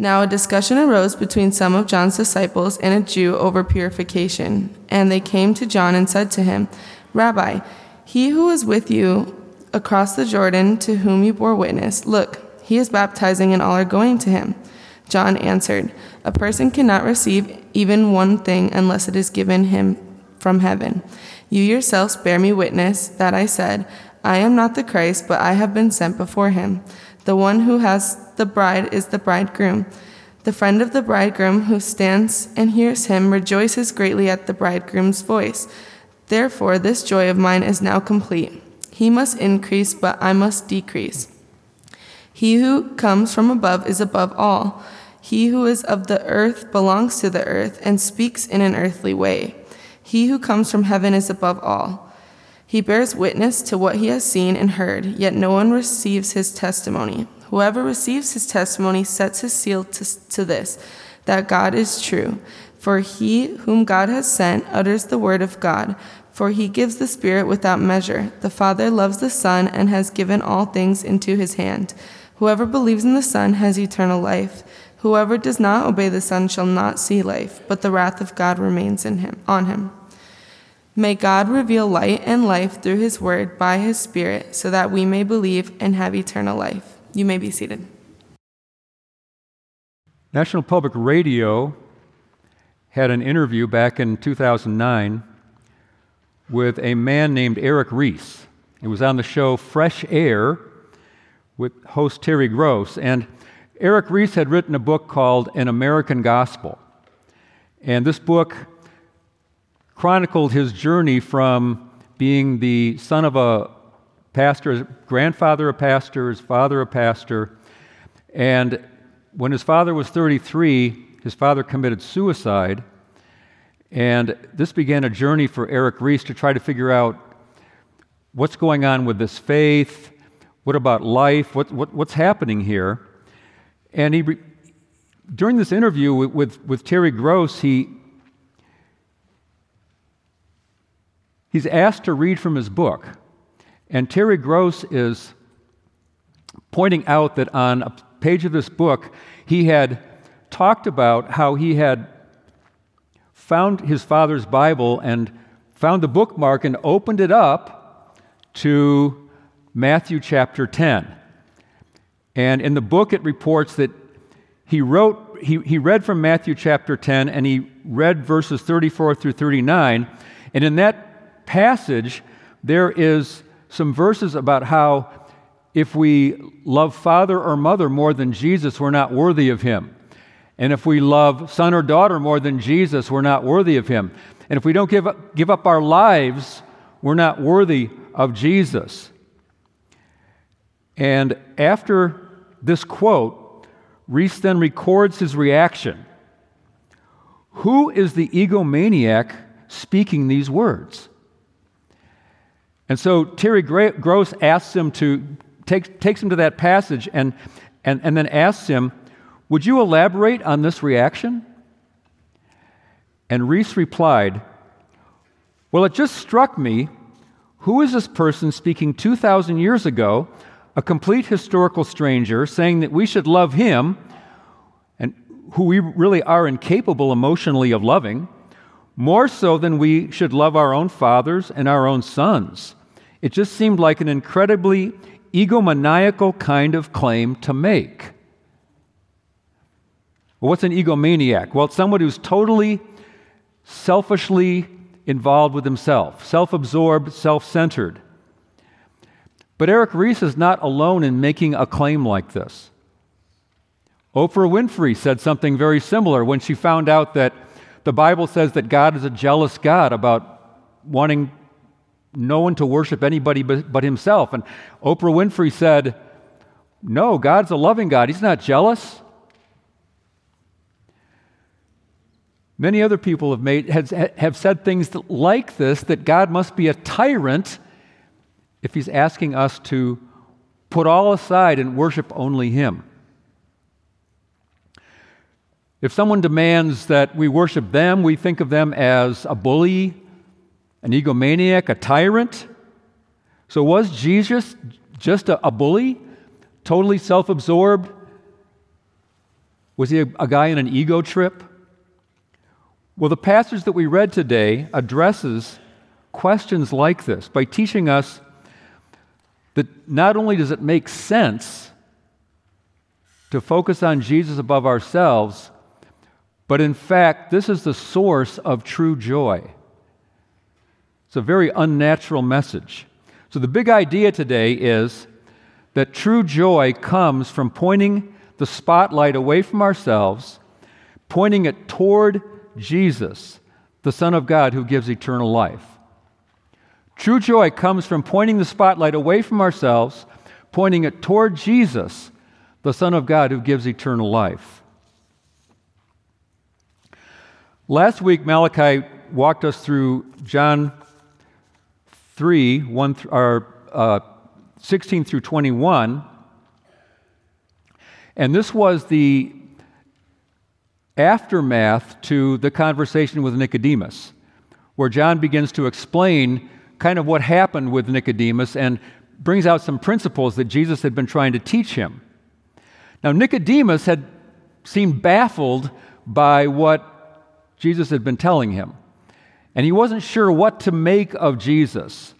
Now a discussion arose between some of John's disciples and a Jew over purification. And they came to John and said to him, Rabbi, he who was with you across the Jordan, to whom you bore witness, look, he is baptizing, and all are going to him. John answered, A person cannot receive even one thing unless it is given him from heaven. You yourselves bear me witness that I said, I am not the Christ, but I have been sent before him. The one who has the bride is the bridegroom. The friend of the bridegroom who stands and hears him rejoices greatly at the bridegroom's voice. Therefore, this joy of mine is now complete. He must increase, but I must decrease. He who comes from above is above all. He who is of the earth belongs to the earth and speaks in an earthly way. He who comes from heaven is above all. He bears witness to what he has seen and heard, yet no one receives his testimony. Whoever receives his testimony sets his seal to, to this, that God is true. For he whom God has sent utters the word of God, for he gives the Spirit without measure. The Father loves the Son and has given all things into his hand. Whoever believes in the Son has eternal life. Whoever does not obey the Son shall not see life, but the wrath of God remains in him on him. May God reveal light and life through his word by his Spirit, so that we may believe and have eternal life. You may be seated. National Public Radio had an interview back in 2009 with a man named Erik Reece. It was on the show Fresh Air with host Terry Gross. And Erik Reece had written a book called An American Gospel. And this book chronicled his journey from being the son of a pastor, grandfather a pastor, his father a pastor. And when his father was 33, his father committed suicide. And this began a journey for Erik Reece to try to figure out what's going on with this faith, what about life, what, what, what's happening here. And he, during this interview with, with, with Terry Gross, he, he's asked to read from his book. And Terry Gross is pointing out that on a page of this book, he had talked about how he had found his father's Bible and found the bookmark and opened it up to Matthew chapter 10. And in the book, it reports that he wrote, he, he read from Matthew chapter 10 and he read verses 34 through 39. And in that passage, there is some verses about how if we love father or mother more than Jesus, we're not worthy of him. And if we love son or daughter more than Jesus, we're not worthy of him. And if we don't give up, give up our lives, we're not worthy of Jesus. And after this quote, Reece then records his reaction. Who is the egomaniac speaking these words? And so Terry Gross asks him to take, takes him to that passage and, and, and then asks him, Would you elaborate on this reaction? And Reece replied, Well, it just struck me who is this person speaking 2,000 years ago, a complete historical stranger, saying that we should love him, and who we really are incapable emotionally of loving, more so than we should love our own fathers and our own sons? It just seemed like an incredibly egomaniacal kind of claim to make. Well, what's an egomaniac? Well, it's someone who's totally selfishly involved with himself, self absorbed, self centered. But Erik Reece is not alone in making a claim like this. Oprah Winfrey said something very similar when she found out that the Bible says that God is a jealous God about wanting no one to worship anybody but, but himself. And Oprah Winfrey said, No, God's a loving God. He's not jealous. Many other people have, made, have, have said things like this that God must be a tyrant if he's asking us to put all aside and worship only him. If someone demands that we worship them, we think of them as a bully, an egomaniac, a tyrant. So, was Jesus just a, a bully, totally self absorbed? Was he a, a guy in an ego trip? Well, the passage that we read today addresses questions like this by teaching us that not only does it make sense to focus on Jesus above ourselves, but in fact, this is the source of true joy. It's a very unnatural message. So, the big idea today is that true joy comes from pointing the spotlight away from ourselves, pointing it toward Jesus, the Son of God who gives eternal life. True joy comes from pointing the spotlight away from ourselves, pointing it toward Jesus, the Son of God who gives eternal life. Last week, Malachi walked us through John 3, 1 or, uh, 16 through 21. And this was the aftermath to the conversation with Nicodemus, where John begins to explain kind of what happened with Nicodemus and brings out some principles that Jesus had been trying to teach him. Now, Nicodemus had seemed baffled by what Jesus had been telling him, and he wasn't sure what to make of Jesus.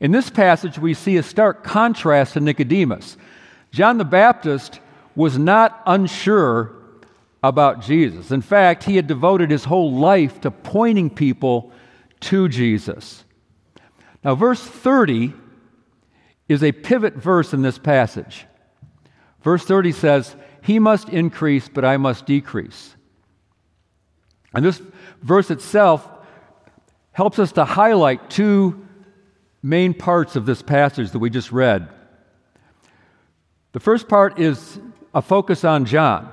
In this passage, we see a stark contrast to Nicodemus. John the Baptist was not unsure about Jesus. In fact, he had devoted his whole life to pointing people to Jesus. Now, verse 30 is a pivot verse in this passage. Verse 30 says, He must increase, but I must decrease. And this verse itself helps us to highlight two main parts of this passage that we just read. The first part is a focus on John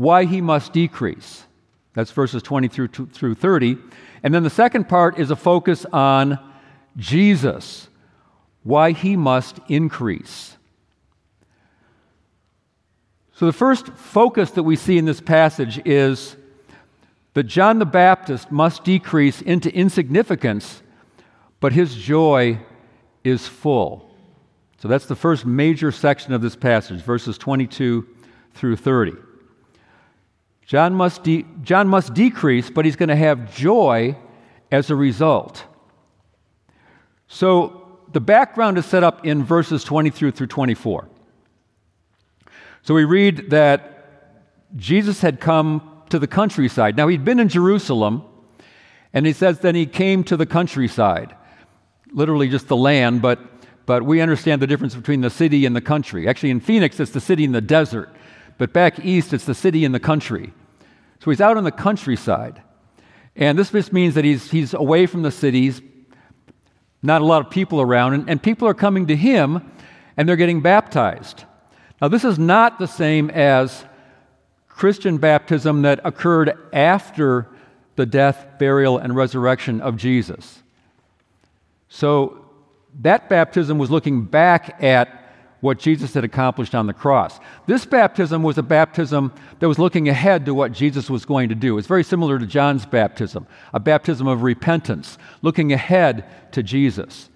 why he must decrease. That's verses 20 through, through 30. And then the second part is a focus on Jesus, why he must increase. So, the first focus that we see in this passage is that John the Baptist must decrease into insignificance, but his joy is full. So, that's the first major section of this passage, verses 22 through 30. John must, de- John must decrease, but he's going to have joy as a result. So the background is set up in verses 23 through 24. So we read that Jesus had come to the countryside. Now he'd been in Jerusalem, and he says then he came to the countryside. Literally just the land, but, but we understand the difference between the city and the country. Actually, in Phoenix, it's the city in the desert, but back east, it's the city in the country. So he's out in the countryside. And this just means that he's, he's away from the cities, not a lot of people around, and, and people are coming to him and they're getting baptized. Now, this is not the same as Christian baptism that occurred after the death, burial, and resurrection of Jesus. So, that baptism was looking back at what Jesus had accomplished on the cross. This baptism was a baptism that was looking ahead to what Jesus was going to do. It's very similar to John's baptism, a baptism of repentance, looking ahead to Jesus.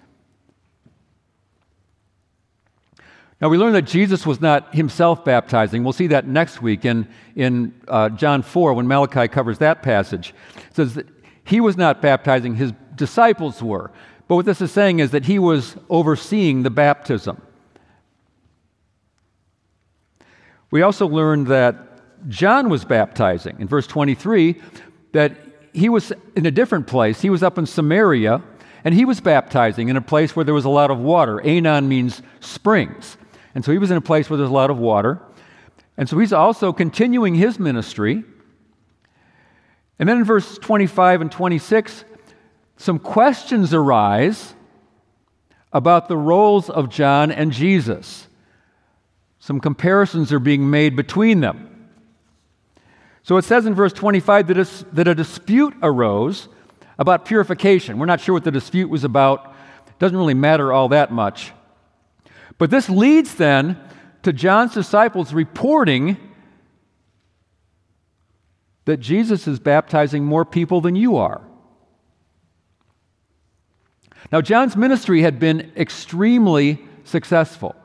Now, we learn that Jesus was not himself baptizing. We'll see that next week in, in uh, John 4 when Malachi covers that passage. It says that he was not baptizing, his disciples were. But what this is saying is that he was overseeing the baptism. We also learned that John was baptizing in verse 23, that he was in a different place. He was up in Samaria, and he was baptizing in a place where there was a lot of water. Aenon means springs. And so he was in a place where there's a lot of water. And so he's also continuing his ministry. And then in verse 25 and 26, some questions arise about the roles of John and Jesus some comparisons are being made between them. So it says in verse 25 that a, that a dispute arose about purification. We're not sure what the dispute was about. It doesn't really matter all that much. But this leads then to John's disciples reporting that Jesus is baptizing more people than you are. Now, John's ministry had been extremely successful.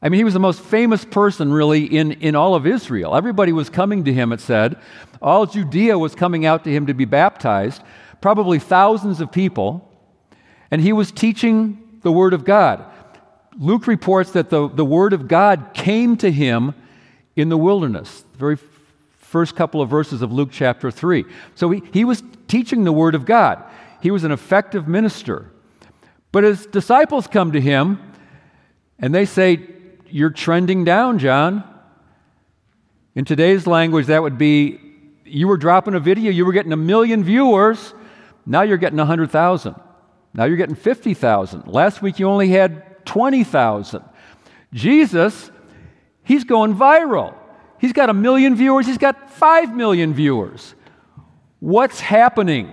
I mean, he was the most famous person, really, in, in all of Israel. Everybody was coming to him, it said. All Judea was coming out to him to be baptized, probably thousands of people. And he was teaching the Word of God. Luke reports that the, the Word of God came to him in the wilderness, the very first couple of verses of Luke chapter 3. So he, he was teaching the Word of God, he was an effective minister. But his disciples come to him and they say, You're trending down, John. In today's language, that would be you were dropping a video, you were getting a million viewers, now you're getting 100,000. Now you're getting 50,000. Last week you only had 20,000. Jesus, he's going viral. He's got a million viewers, he's got 5 million viewers. What's happening?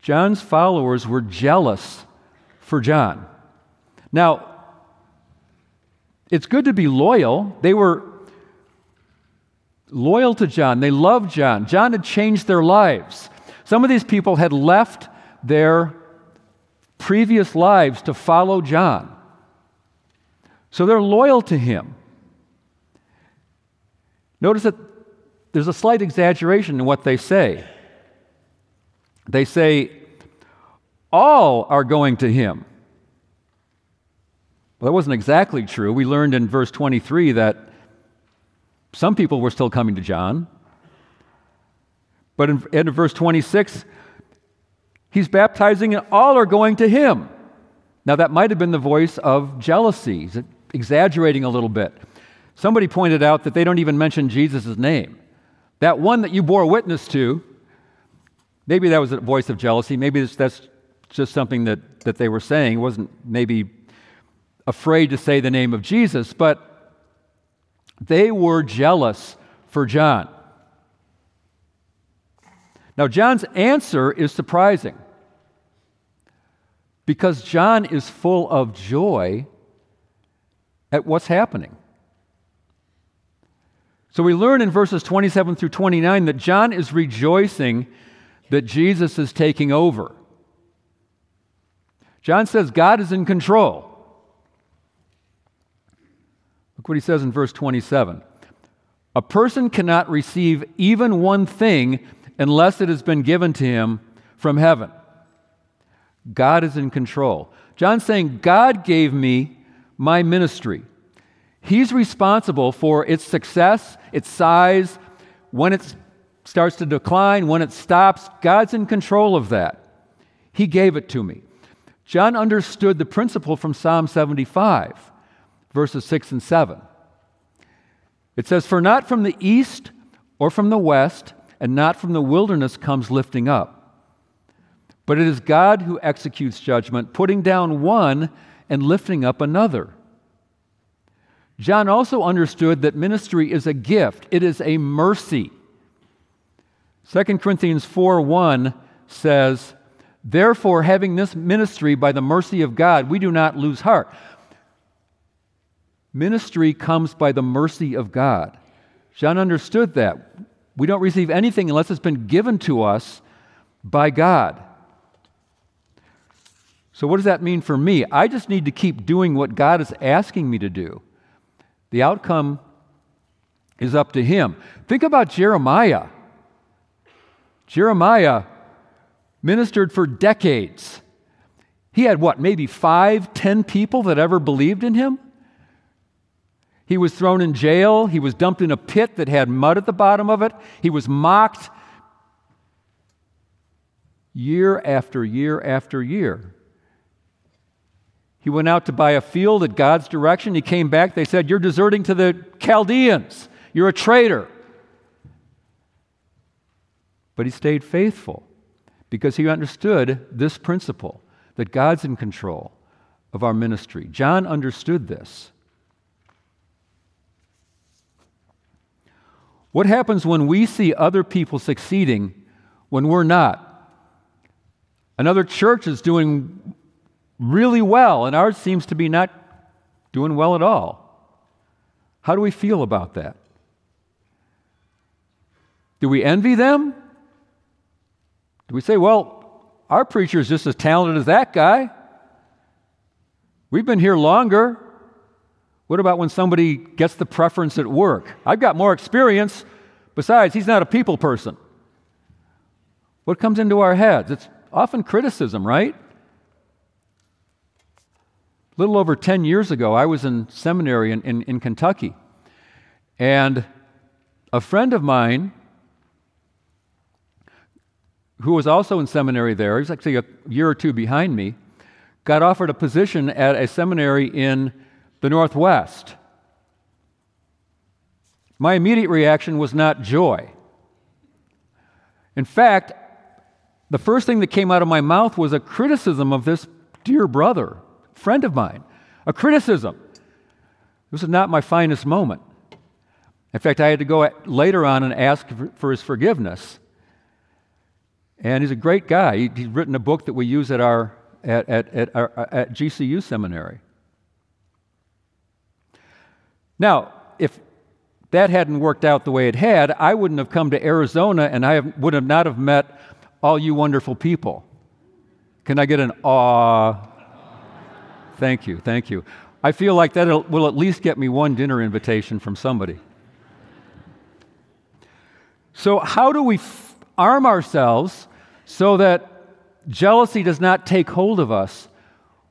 John's followers were jealous for John. Now, it's good to be loyal. They were loyal to John, they loved John. John had changed their lives. Some of these people had left their previous lives to follow John. So they're loyal to him. Notice that there's a slight exaggeration in what they say. They say, all are going to him. Well, that wasn't exactly true. We learned in verse 23 that some people were still coming to John. But in, in verse 26, he's baptizing and all are going to him. Now, that might have been the voice of jealousy, He's exaggerating a little bit. Somebody pointed out that they don't even mention Jesus' name. That one that you bore witness to, maybe that was a voice of jealousy. Maybe that's just something that, that they were saying. Wasn't maybe afraid to say the name of Jesus, but they were jealous for John. Now, John's answer is surprising because John is full of joy at what's happening. So we learn in verses 27 through 29 that John is rejoicing that Jesus is taking over. John says God is in control. Look what he says in verse 27. A person cannot receive even one thing unless it has been given to him from heaven. God is in control. John's saying, God gave me my ministry. He's responsible for its success, its size, when it starts to decline, when it stops. God's in control of that. He gave it to me. John understood the principle from Psalm 75, verses 6 and 7. It says, For not from the east or from the west, and not from the wilderness comes lifting up. But it is God who executes judgment, putting down one and lifting up another. John also understood that ministry is a gift, it is a mercy. 2 Corinthians 4 1 says, Therefore, having this ministry by the mercy of God, we do not lose heart. Ministry comes by the mercy of God. John understood that. We don't receive anything unless it's been given to us by God. So, what does that mean for me? I just need to keep doing what God is asking me to do. The outcome is up to him. Think about Jeremiah. Jeremiah ministered for decades. He had what, maybe five, ten people that ever believed in him? He was thrown in jail. He was dumped in a pit that had mud at the bottom of it. He was mocked year after year after year. He went out to buy a field at God's direction. He came back. They said, You're deserting to the Chaldeans. You're a traitor. But he stayed faithful because he understood this principle that God's in control of our ministry. John understood this. What happens when we see other people succeeding when we're not? Another church is doing really well, and ours seems to be not doing well at all. How do we feel about that? Do we envy them? Do we say, well, our preacher is just as talented as that guy? We've been here longer. What about when somebody gets the preference at work? I've got more experience. Besides, he's not a people person. What comes into our heads? It's often criticism, right? A little over 10 years ago, I was in seminary in, in, in Kentucky. And a friend of mine who was also in seminary there, he's actually a year or two behind me, got offered a position at a seminary in the Northwest. My immediate reaction was not joy. In fact, the first thing that came out of my mouth was a criticism of this dear brother, friend of mine. A criticism. This is not my finest moment. In fact, I had to go later on and ask for his forgiveness. And he's a great guy. He's written a book that we use at, our, at, at, at, our, at GCU seminary. Now, if that hadn't worked out the way it had, I wouldn't have come to Arizona and I have, would have not have met all you wonderful people. Can I get an awe? Thank you, thank you. I feel like that will at least get me one dinner invitation from somebody. So, how do we f- arm ourselves so that jealousy does not take hold of us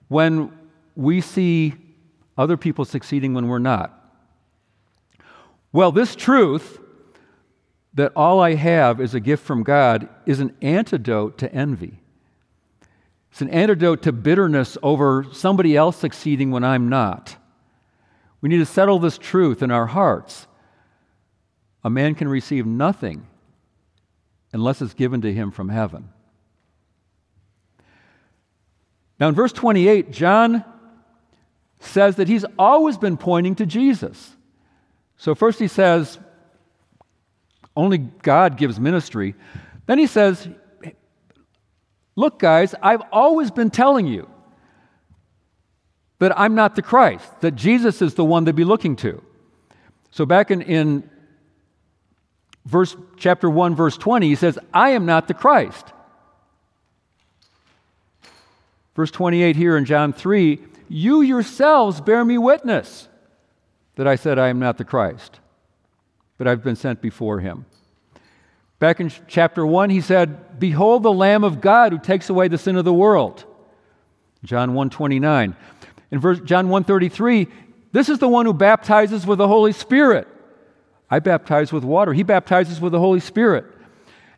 when we see other people succeeding when we're not? Well, this truth that all I have is a gift from God is an antidote to envy. It's an antidote to bitterness over somebody else succeeding when I'm not. We need to settle this truth in our hearts a man can receive nothing unless it's given to him from heaven. Now, in verse 28, John says that he's always been pointing to Jesus. So, first he says, only God gives ministry. Then he says, Look, guys, I've always been telling you that I'm not the Christ, that Jesus is the one to be looking to. So, back in, in verse, chapter 1, verse 20, he says, I am not the Christ. Verse 28 here in John 3, you yourselves bear me witness that I said I am not the Christ, but I've been sent before him. Back in chapter 1, he said, Behold the Lamb of God who takes away the sin of the world. John 129. In verse, John 133, this is the one who baptizes with the Holy Spirit. I baptize with water. He baptizes with the Holy Spirit.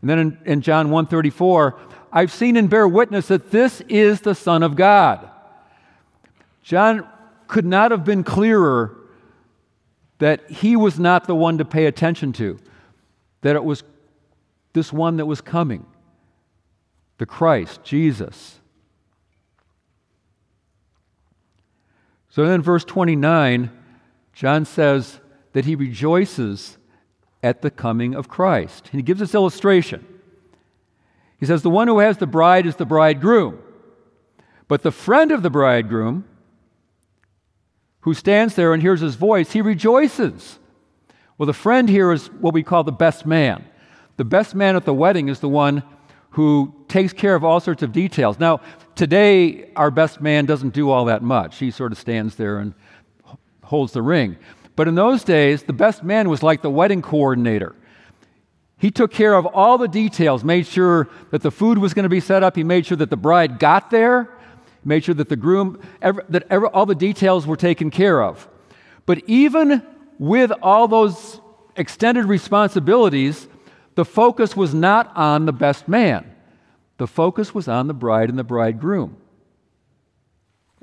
And then in, in John 134, I've seen and bear witness that this is the Son of God. John could not have been clearer that he was not the one to pay attention to, that it was this one that was coming, the Christ, Jesus. So then, verse 29, John says, that he rejoices at the coming of Christ. And he gives this illustration. He says, The one who has the bride is the bridegroom, but the friend of the bridegroom, who stands there and hears his voice, he rejoices. Well, the friend here is what we call the best man. The best man at the wedding is the one who takes care of all sorts of details. Now, today, our best man doesn't do all that much. He sort of stands there and holds the ring. But in those days, the best man was like the wedding coordinator. He took care of all the details, made sure that the food was going to be set up, he made sure that the bride got there, made sure that the groom, every, that every, all the details were taken care of. But even with all those extended responsibilities, the focus was not on the best man. The focus was on the bride and the bridegroom.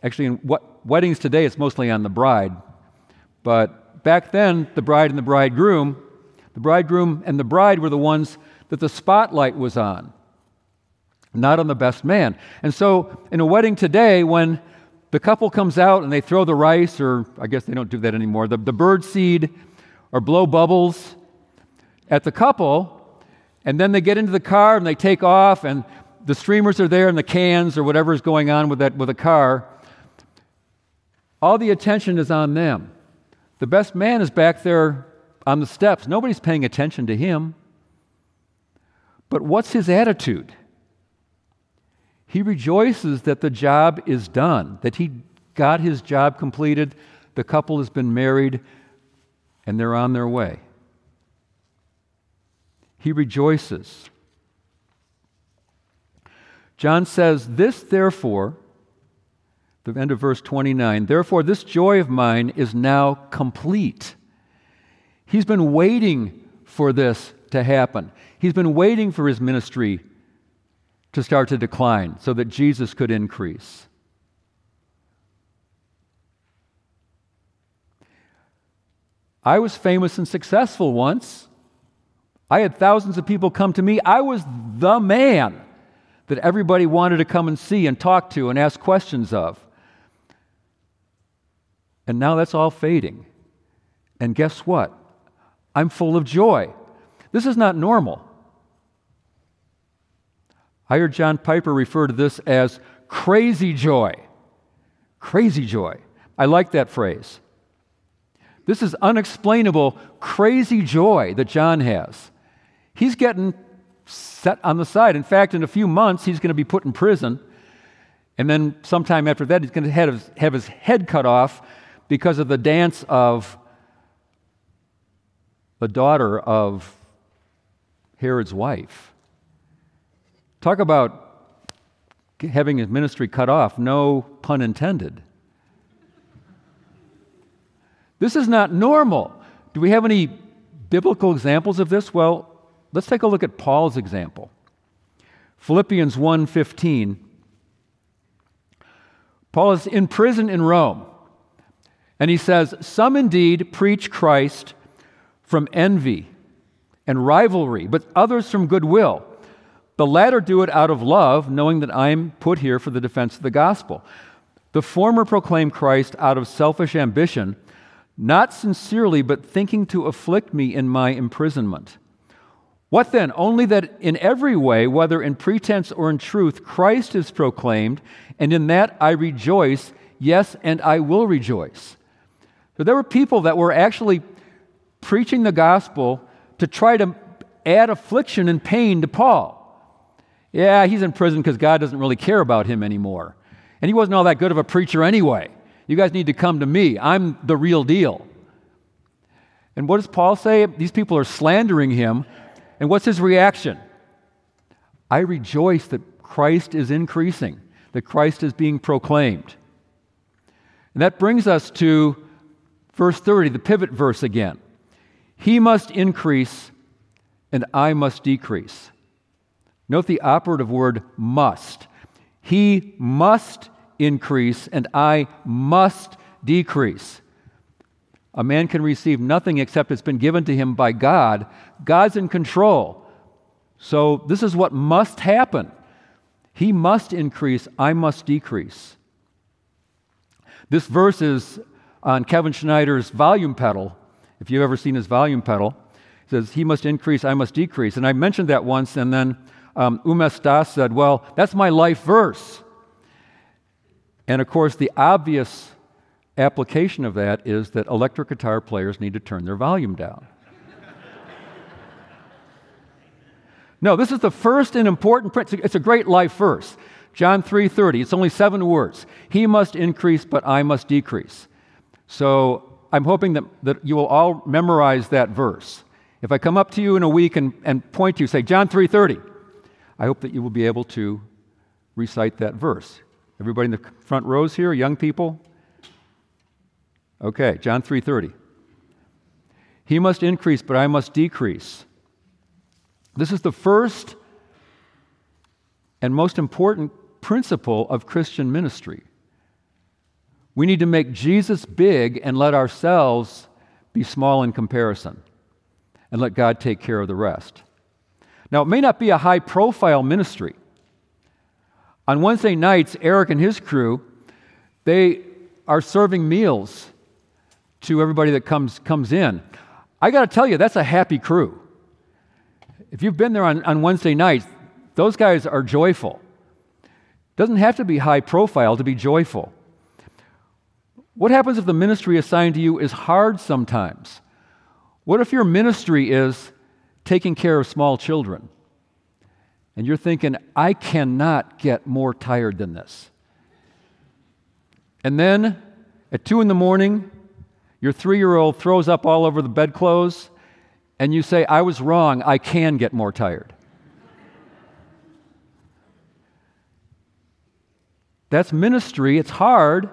Actually, in what, weddings today, it's mostly on the bride. But back then, the bride and the bridegroom, the bridegroom and the bride were the ones that the spotlight was on, not on the best man. And so, in a wedding today, when the couple comes out and they throw the rice, or I guess they don't do that anymore, the, the bird seed, or blow bubbles at the couple, and then they get into the car and they take off, and the streamers are there and the cans or whatever is going on with that with the car. All the attention is on them. The best man is back there on the steps. Nobody's paying attention to him. But what's his attitude? He rejoices that the job is done, that he got his job completed, the couple has been married and they're on their way. He rejoices. John says, This therefore, the end of verse 29, therefore, this joy of mine is now complete. He's been waiting for this to happen. He's been waiting for his ministry to start to decline so that Jesus could increase. I was famous and successful once. I had thousands of people come to me. I was the man that everybody wanted to come and see and talk to and ask questions of. And now that's all fading. And guess what? I'm full of joy. This is not normal. I heard John Piper refer to this as crazy joy. Crazy joy. I like that phrase. This is unexplainable, crazy joy that John has. He's getting set on the side. In fact, in a few months, he's going to be put in prison. And then sometime after that, he's going to have his, head cut off because of the dance of the daughter of Herod's wife. Talk about having his ministry cut off, no pun intended. This is not normal. Do we have any biblical examples of this? Well, let's take a look at Paul's example. Philippians 1:15. Paul is in prison in Rome. And he says, "Some indeed preach Christ from envy and rivalry, but others from goodwill. The latter do it out of love, knowing that I am put here for the defense of the gospel. The former proclaim Christ out of selfish ambition, not sincerely, but thinking to afflict me in my imprisonment. What then? Only that in every way, whether in pretense or in truth, Christ is proclaimed, and in that I rejoice, yes, and I will rejoice. So there were people that were actually preaching the gospel to try to add affliction and pain to Paul. Yeah, he's in prison because God doesn't really care about him anymore. And he wasn't all that good of a preacher anyway. You guys need to come to me. I'm the real deal. And what does Paul say? These people are slandering him. And what's his reaction? I rejoice that Christ is increasing, that Christ is being proclaimed. And that brings us to verse 30, the pivot verse again. He must increase, and I must decrease. Note the operative word must. He must increase, and I must decrease. A man can receive nothing except it's been given to him by God. God's in control. So, this is what must happen. He must increase, I must decrease. This verse is on Kevin Schneider's volume pedal. If you've ever seen his volume pedal, it says, He must increase, I must decrease. And I mentioned that once, and then um, Das said, Well, that's my life verse. And of course, the obvious application of that is that electric guitar players need to turn their volume down. no, this is the first and important principle. It's a great life verse. John 3:30. It's only 7 words. He must increase, but I must decrease. So, I'm hoping that, that you will all memorize that verse. If I come up to you in a week and, and point to you, say, John 3:30, I hope that you will be able to recite that verse. Everybody in the front rows here, young people? Okay, John 3:30. He must increase, but I must decrease. This is the first and most important principle of Christian ministry. We need to make Jesus big and let ourselves be small in comparison, and let God take care of the rest. Now, it may not be a high profile ministry. On Wednesday nights, Eric and his crew, they are serving meals to everybody that comes, comes in. I got to tell you, that's a happy crew. If you've been there on, on Wednesday nights, those guys are joyful. Doesn't have to be high profile to be joyful. What happens if the ministry assigned to you is hard sometimes? What if your ministry is taking care of small children? And you're thinking, I cannot get more tired than this. And then at two in the morning, your three year old throws up all over the bedclothes, and you say, I was wrong, I can get more tired. That's ministry. It's hard.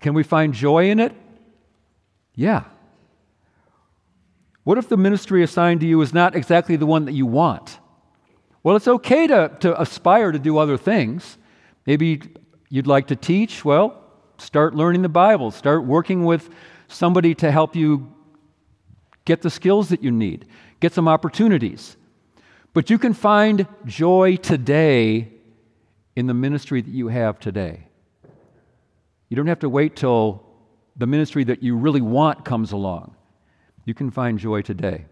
Can we find joy in it? Yeah. What if the ministry assigned to you is not exactly the one that you want? Well, it's okay to, to aspire to do other things. Maybe you'd like to teach. Well, start learning the Bible, start working with somebody to help you get the skills that you need, get some opportunities. But you can find joy today in the ministry that you have today. You don't have to wait till the ministry that you really want comes along. You can find joy today.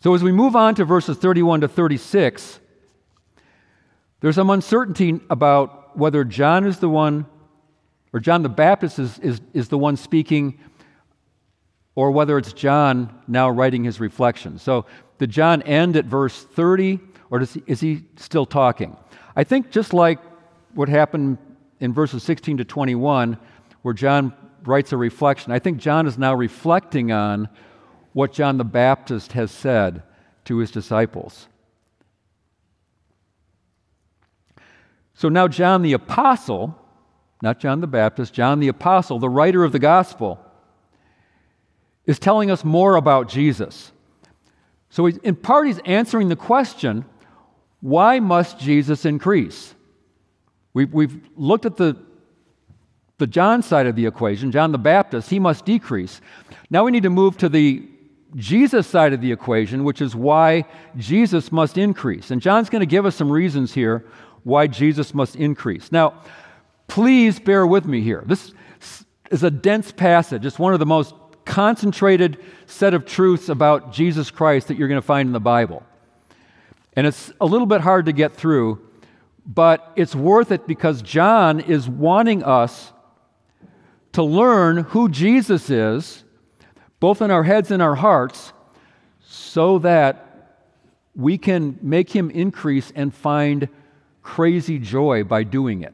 So, as we move on to verses 31 to 36, there's some uncertainty about whether John is the one, or John the Baptist is, is, is the one speaking, or whether it's John now writing his reflection. So, did John end at verse 30, or he, is he still talking? I think just like what happened in verses 16 to 21, where John writes a reflection, I think John is now reflecting on what John the Baptist has said to his disciples. So now, John the Apostle, not John the Baptist, John the Apostle, the writer of the gospel, is telling us more about Jesus. So, in part, he's answering the question why must Jesus increase? We've, we've looked at the, the John side of the equation, John the Baptist, he must decrease. Now we need to move to the Jesus side of the equation, which is why Jesus must increase. And John's going to give us some reasons here why Jesus must increase. Now, please bear with me here. This is a dense passage. It's one of the most concentrated set of truths about Jesus Christ that you're going to find in the Bible. And it's a little bit hard to get through, but it's worth it because John is wanting us to learn who Jesus is both in our heads and our hearts, so that we can make him increase and find crazy joy by doing it.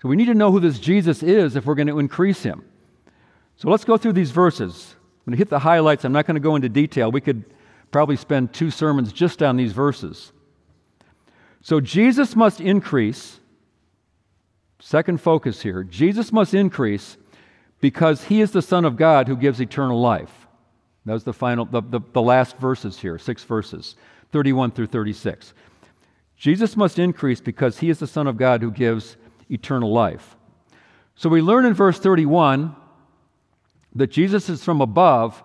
So we need to know who this Jesus is if we're going to increase him. So let's go through these verses. I'm going to hit the highlights. I'm not going to go into detail. We could probably spend two sermons just on these verses. So Jesus must increase. Second focus here Jesus must increase because he is the Son of God who gives eternal life. That was the final, the, the, the last verses here, six verses, 31 through 36. Jesus must increase because he is the Son of God who gives eternal life. So we learn in verse 31 that Jesus is from above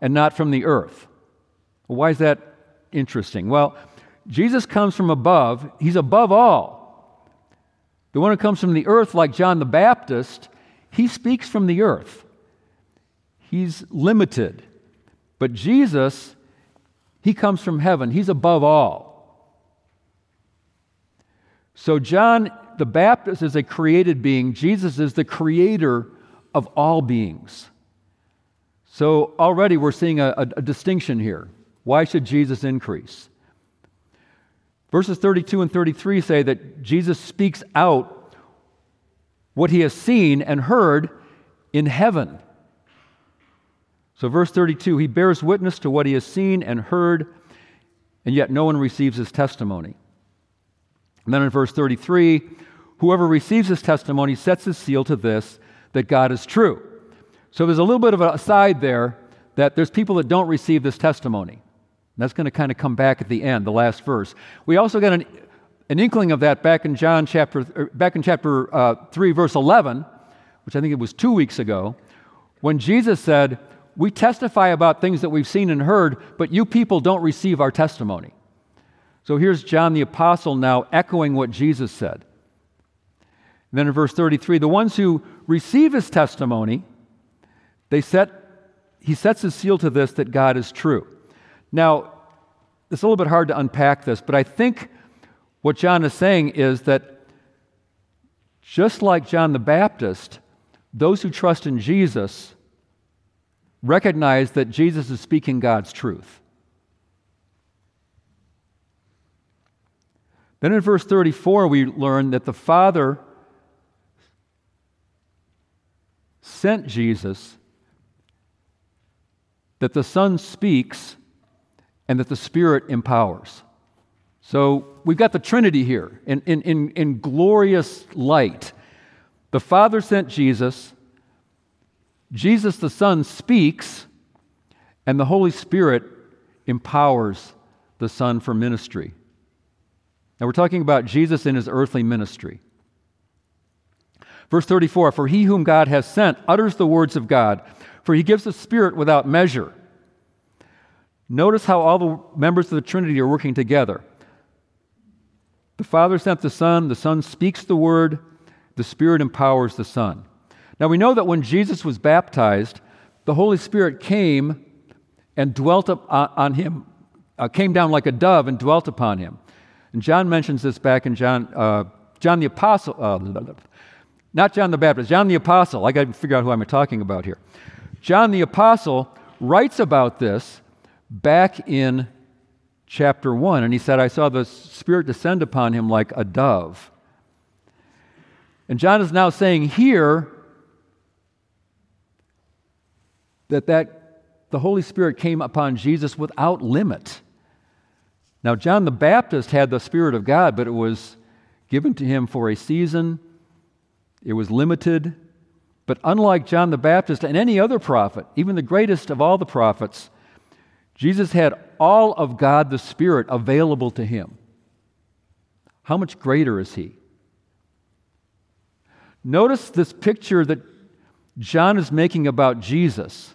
and not from the earth. Well, why is that interesting? Well, Jesus comes from above, he's above all. The one who comes from the earth, like John the Baptist, he speaks from the earth, he's limited. But Jesus, he comes from heaven, he's above all. So, John the Baptist is a created being, Jesus is the creator of all beings. So, already we're seeing a, a, a distinction here. Why should Jesus increase? Verses 32 and 33 say that Jesus speaks out what he has seen and heard in heaven. So, verse 32 he bears witness to what he has seen and heard, and yet no one receives his testimony. And then in verse 33, whoever receives his testimony sets his seal to this that God is true. So, there's a little bit of a aside there that there's people that don't receive this testimony. That's going to kind of come back at the end, the last verse. We also got an an inkling of that back in John chapter, er, back in chapter uh, 3, verse 11, which I think it was two weeks ago, when Jesus said, We testify about things that we've seen and heard, but you people don't receive our testimony. So here's John the Apostle now echoing what Jesus said. And then in verse 33, the ones who receive his testimony, they set, he sets his seal to this that God is true. Now, it's a little bit hard to unpack this, but I think what John is saying is that just like John the Baptist, those who trust in Jesus recognize that Jesus is speaking God's truth. Then in verse 34, we learn that the Father sent Jesus, that the Son speaks, and that the Spirit empowers. So we've got the Trinity here in, in, in, in glorious light. The Father sent Jesus, Jesus the Son speaks, and the Holy Spirit empowers the Son for ministry. Now we're talking about Jesus in his earthly ministry. Verse 34 For he whom God has sent utters the words of God, for he gives the Spirit without measure. Notice how all the members of the Trinity are working together. The Father sent the Son, the Son speaks the word, the Spirit empowers the Son. Now we know that when Jesus was baptized, the Holy Spirit came and dwelt on him, uh, came down like a dove and dwelt upon him. And John mentions this back in John, uh, John the Apostle, uh, not John the Baptist, John the Apostle. I got to figure out who I'm talking about here. John the Apostle writes about this back in chapter 1, and he said, I saw the Spirit descend upon him like a dove. And John is now saying here that, that the Holy Spirit came upon Jesus without limit. Now, John the Baptist had the Spirit of God, but it was given to him for a season, it was limited. But unlike John the Baptist and any other prophet, even the greatest of all the prophets, Jesus had all of God the Spirit available to him. How much greater is he? Notice this picture that John is making about Jesus.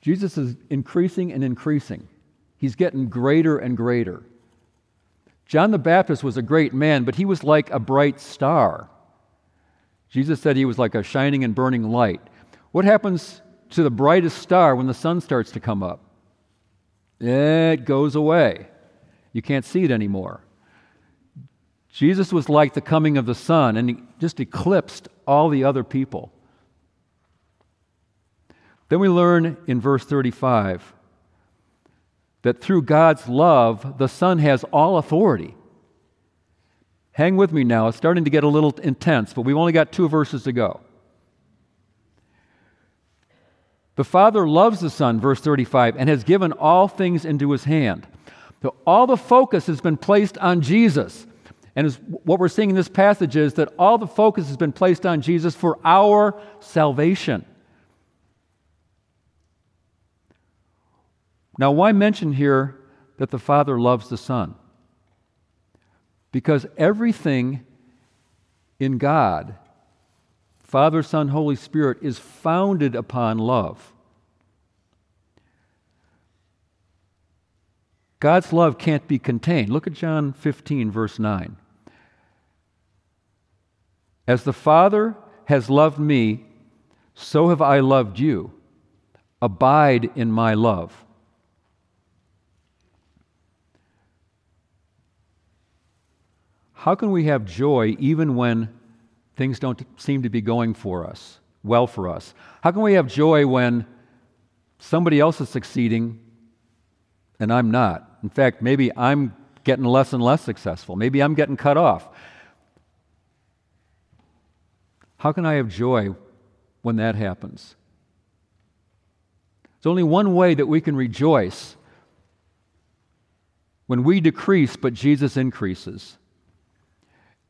Jesus is increasing and increasing. He's getting greater and greater. John the Baptist was a great man, but he was like a bright star. Jesus said he was like a shining and burning light. What happens to the brightest star when the sun starts to come up. It goes away. You can't see it anymore. Jesus was like the coming of the sun, and he just eclipsed all the other people. Then we learn in verse 35 that through God's love, the Son has all authority. Hang with me now. It's starting to get a little intense, but we've only got two verses to go. The Father loves the Son, verse 35, and has given all things into his hand. So all the focus has been placed on Jesus. And what we're seeing in this passage is that all the focus has been placed on Jesus for our salvation. Now, why mention here that the Father loves the Son? Because everything in God Father, Son, Holy Spirit is founded upon love. God's love can't be contained. Look at John 15, verse 9. As the Father has loved me, so have I loved you. Abide in my love. How can we have joy even when things don't seem to be going for us, well for us? How can we have joy when somebody else is succeeding and I'm not? In fact, maybe I'm getting less and less successful. Maybe I'm getting cut off. How can I have joy when that happens? There's only one way that we can rejoice when we decrease, but Jesus increases.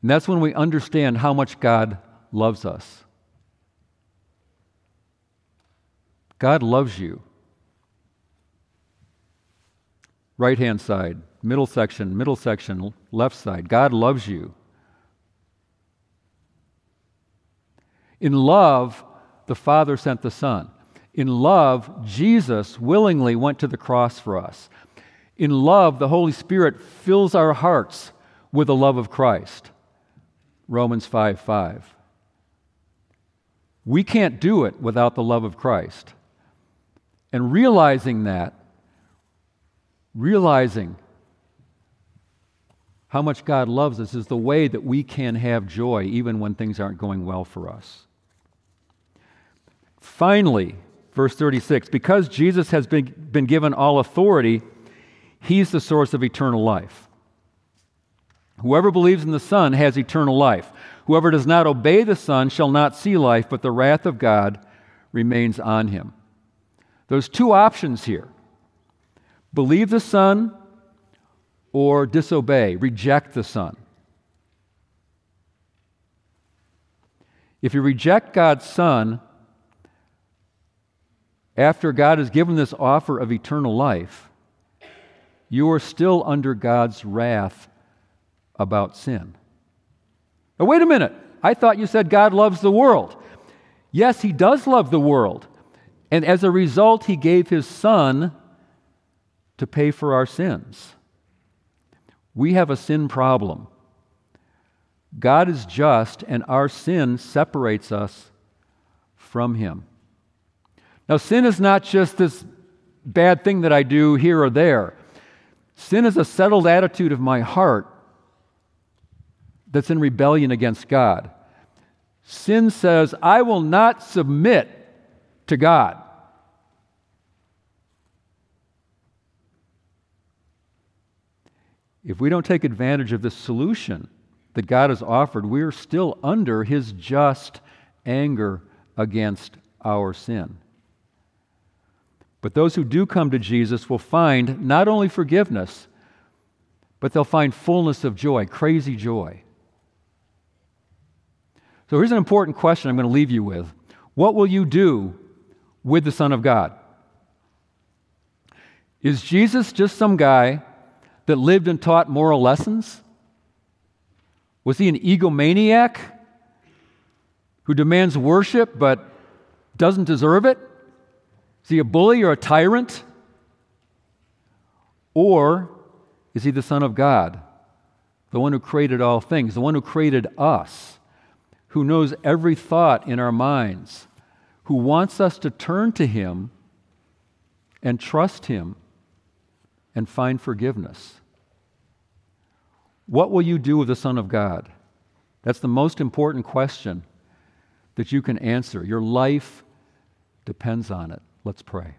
And that's when we understand how much God loves us. God loves you. Right hand side, middle section, middle section, left side. God loves you. In love, the Father sent the Son. In love, Jesus willingly went to the cross for us. In love, the Holy Spirit fills our hearts with the love of Christ. Romans 5 5. We can't do it without the love of Christ. And realizing that, realizing how much God loves us is the way that we can have joy even when things aren't going well for us. Finally, verse 36 because Jesus has been, been given all authority, he's the source of eternal life. Whoever believes in the Son has eternal life. Whoever does not obey the Son shall not see life, but the wrath of God remains on him. There's two options here believe the Son or disobey, reject the Son. If you reject God's Son, after God has given this offer of eternal life, you are still under God's wrath about sin. Now, wait a minute. I thought you said God loves the world. Yes, He does love the world. And as a result, He gave His Son to pay for our sins. We have a sin problem. God is just, and our sin separates us from Him. Now, sin is not just this bad thing that I do here or there. Sin is a settled attitude of my heart that's in rebellion against God. Sin says, I will not submit to God. If we don't take advantage of this solution that God has offered, we are still under His just anger against our sin. But those who do come to Jesus will find not only forgiveness, but they'll find fullness of joy, crazy joy. So here's an important question I'm going to leave you with What will you do with the Son of God? Is Jesus just some guy that lived and taught moral lessons? Was he an egomaniac who demands worship but doesn't deserve it? Is he a bully or a tyrant? Or is he the Son of God, the one who created all things, the one who created us? Who knows every thought in our minds, who wants us to turn to Him and trust Him and find forgiveness. What will you do with the Son of God? That's the most important question that you can answer. Your life depends on it. Let's pray.